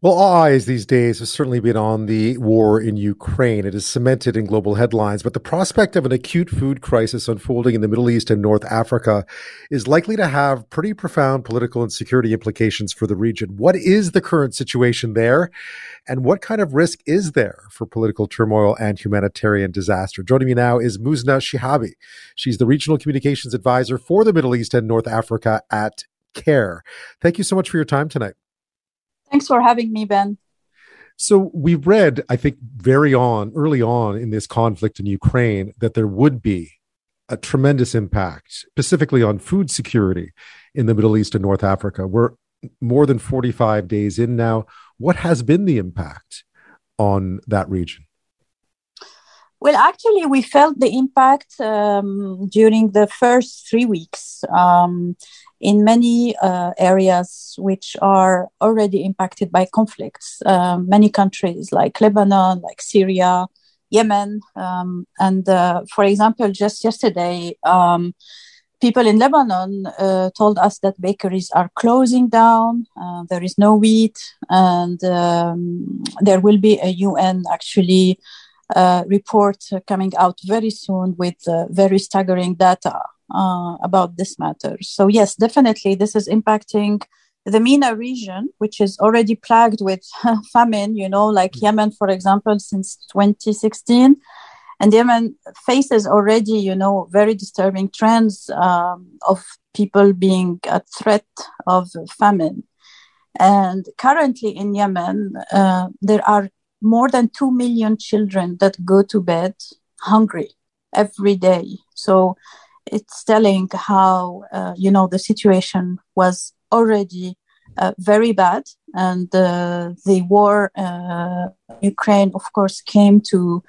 Well, all eyes these days have certainly been on the war in Ukraine. It is cemented in global headlines, but the prospect of an acute food crisis unfolding in the Middle East and North Africa is likely to have pretty profound political and security implications for the region. What is the current situation there? And what kind of risk is there for political turmoil and humanitarian disaster? Joining me now is Muzna Shihabi. She's the regional communications advisor for the Middle East and North Africa at CARE. Thank you so much for your time tonight. Thanks for having me, Ben. So we read, I think, very on early on in this conflict in Ukraine that there would be a tremendous impact, specifically on food security in the Middle East and North Africa. We're more than 45 days in now. What has been the impact on that region? Well, actually, we felt the impact um, during the first three weeks. Um, in many uh, areas which are already impacted by conflicts. Uh, many countries like Lebanon, like Syria, Yemen. Um, and uh, for example, just yesterday, um, people in Lebanon uh, told us that bakeries are closing down, uh, there is no wheat, and um, there will be a UN actually. Uh, report coming out very soon with very staggering data uh, about this matter. So, yes, definitely, this is impacting the MENA region, which is already plagued with famine, you know, like mm. Yemen, for example, since 2016. And Yemen faces already, you know, very disturbing trends um, of people being a threat of famine. And currently in Yemen, uh, there are more than 2 million children that go to bed hungry every day. So it's telling how uh, you know the situation was already uh, very bad, and uh, the war uh, Ukraine, of course, came to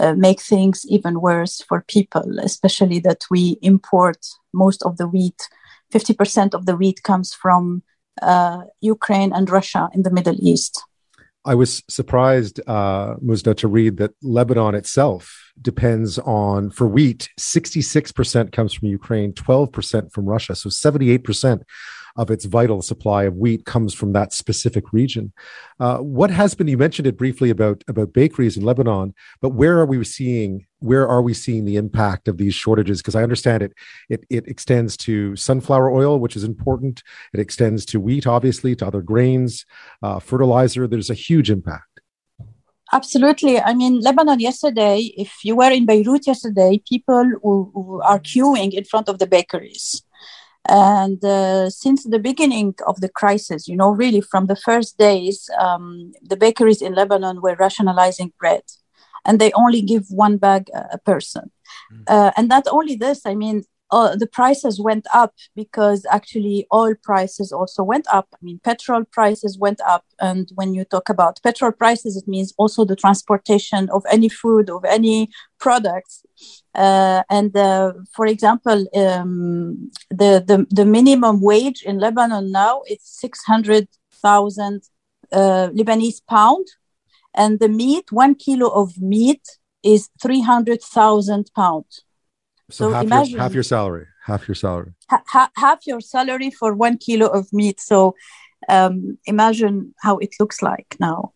uh, make things even worse for people, especially that we import most of the wheat. Fifty percent of the wheat comes from uh, Ukraine and Russia in the Middle East. I was surprised, uh, Muzna, to read that Lebanon itself depends on, for wheat, 66% comes from Ukraine, 12% from Russia. So 78% of its vital supply of wheat comes from that specific region. Uh, what has been, you mentioned it briefly about, about bakeries in Lebanon, but where are we seeing, where are we seeing the impact of these shortages? Because I understand it, it, it extends to sunflower oil, which is important. It extends to wheat, obviously, to other grains, uh, fertilizer. There's a huge impact. Absolutely. I mean, Lebanon yesterday, if you were in Beirut yesterday, people who, who are queuing in front of the bakeries. And uh, since the beginning of the crisis, you know, really from the first days, um, the bakeries in Lebanon were rationalizing bread and they only give one bag a person. Mm. Uh, and not only this, I mean, uh, the prices went up because actually oil prices also went up. I mean, petrol prices went up. And when you talk about petrol prices, it means also the transportation of any food, of any products. Uh, and uh, for example, um, the, the, the minimum wage in Lebanon now is 600,000 uh, Lebanese pound. And the meat, one kilo of meat is 300,000 pounds. So, so half, imagine, your, half your salary, half your salary. Ha- half your salary for one kilo of meat. So um, imagine how it looks like now.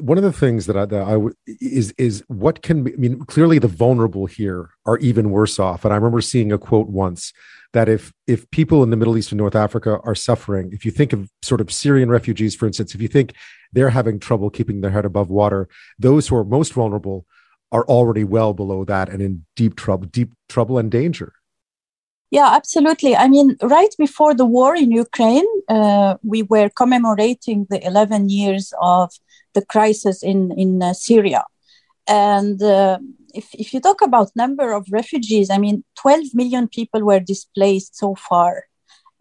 One of the things that I, that I w- is is what can be, I mean clearly the vulnerable here are even worse off. And I remember seeing a quote once that if if people in the Middle East and North Africa are suffering, if you think of sort of Syrian refugees, for instance, if you think they're having trouble keeping their head above water, those who are most vulnerable are already well below that and in deep trouble, deep trouble and danger. Yeah, absolutely. I mean, right before the war in Ukraine, uh, we were commemorating the 11 years of the crisis in in uh, Syria, and uh, if if you talk about number of refugees, I mean, 12 million people were displaced so far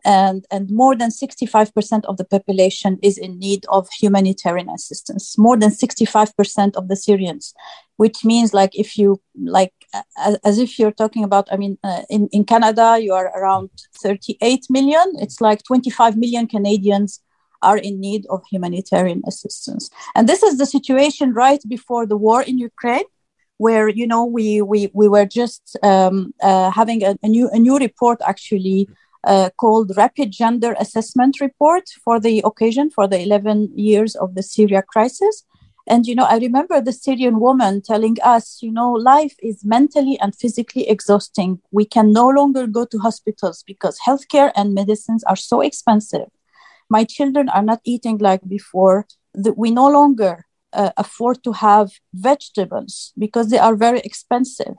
and, and more than 65% of the population is in need of humanitarian assistance. More than 65% of the syrians which means like if you like as, as if you're talking about i mean uh, in, in canada you are around 38 million. It's like 25 million canadians are in need of humanitarian assistance. And this is the situation right before the war in ukraine where you know we we, we were just um, uh, having a, a, new a new report actually uh, called Rapid Gender Assessment Report for the occasion for the 11 years of the Syria crisis. And, you know, I remember the Syrian woman telling us, you know, life is mentally and physically exhausting. We can no longer go to hospitals because healthcare and medicines are so expensive. My children are not eating like before. We no longer uh, afford to have vegetables because they are very expensive.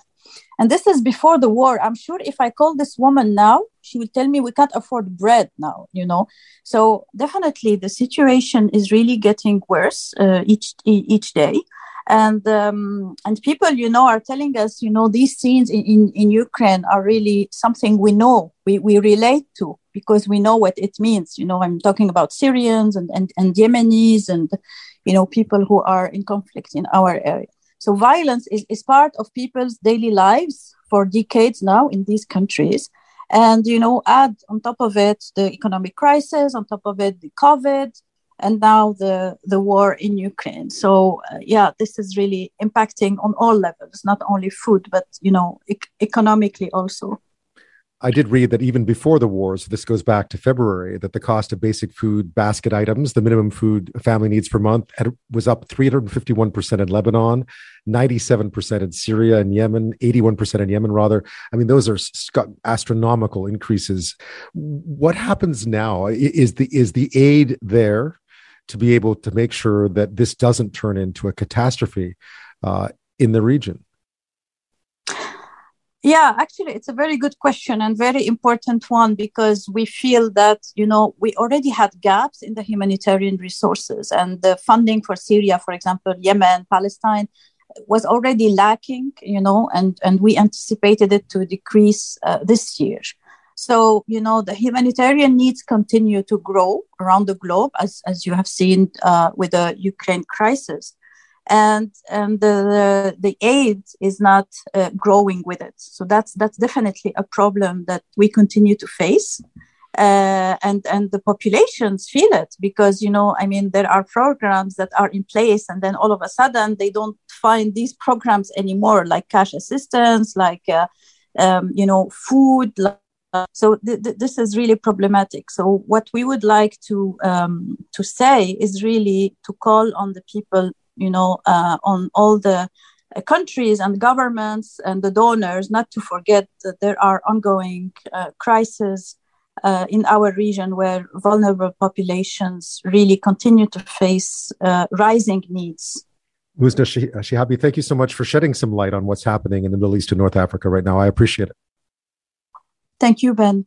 And this is before the war. I'm sure if I call this woman now, she will tell me we can't afford bread now, you know. So definitely the situation is really getting worse uh, each each day. And um, and people, you know, are telling us, you know, these scenes in, in, in Ukraine are really something we know, we, we relate to because we know what it means. You know, I'm talking about Syrians and, and, and Yemenis and, you know, people who are in conflict in our area. So violence is, is part of people's daily lives for decades now in these countries. And, you know, add on top of it the economic crisis, on top of it, the COVID, and now the, the war in Ukraine. So, uh, yeah, this is really impacting on all levels, not only food, but, you know, e- economically also. I did read that even before the wars, this goes back to February, that the cost of basic food basket items, the minimum food a family needs per month, had, was up 351% in Lebanon, 97% in Syria and Yemen, 81% in Yemen, rather. I mean, those are astronomical increases. What happens now? Is the, is the aid there to be able to make sure that this doesn't turn into a catastrophe uh, in the region? Yeah, actually, it's a very good question and very important one because we feel that, you know, we already had gaps in the humanitarian resources and the funding for Syria, for example, Yemen, Palestine was already lacking, you know, and, and we anticipated it to decrease uh, this year. So, you know, the humanitarian needs continue to grow around the globe, as, as you have seen uh, with the Ukraine crisis and and the the aid is not uh, growing with it. So that's that's definitely a problem that we continue to face. Uh, and and the populations feel it because you know I mean there are programs that are in place and then all of a sudden they don't find these programs anymore like cash assistance like uh, um, you know food so th- th- this is really problematic so what we would like to um, to say is really to call on the people you know, uh, on all the uh, countries and governments and the donors not to forget that there are ongoing uh, crises uh, in our region where vulnerable populations really continue to face uh, rising needs. Muzna Shihabi, thank you so much for shedding some light on what's happening in the Middle East and North Africa right now. I appreciate it. Thank you, Ben.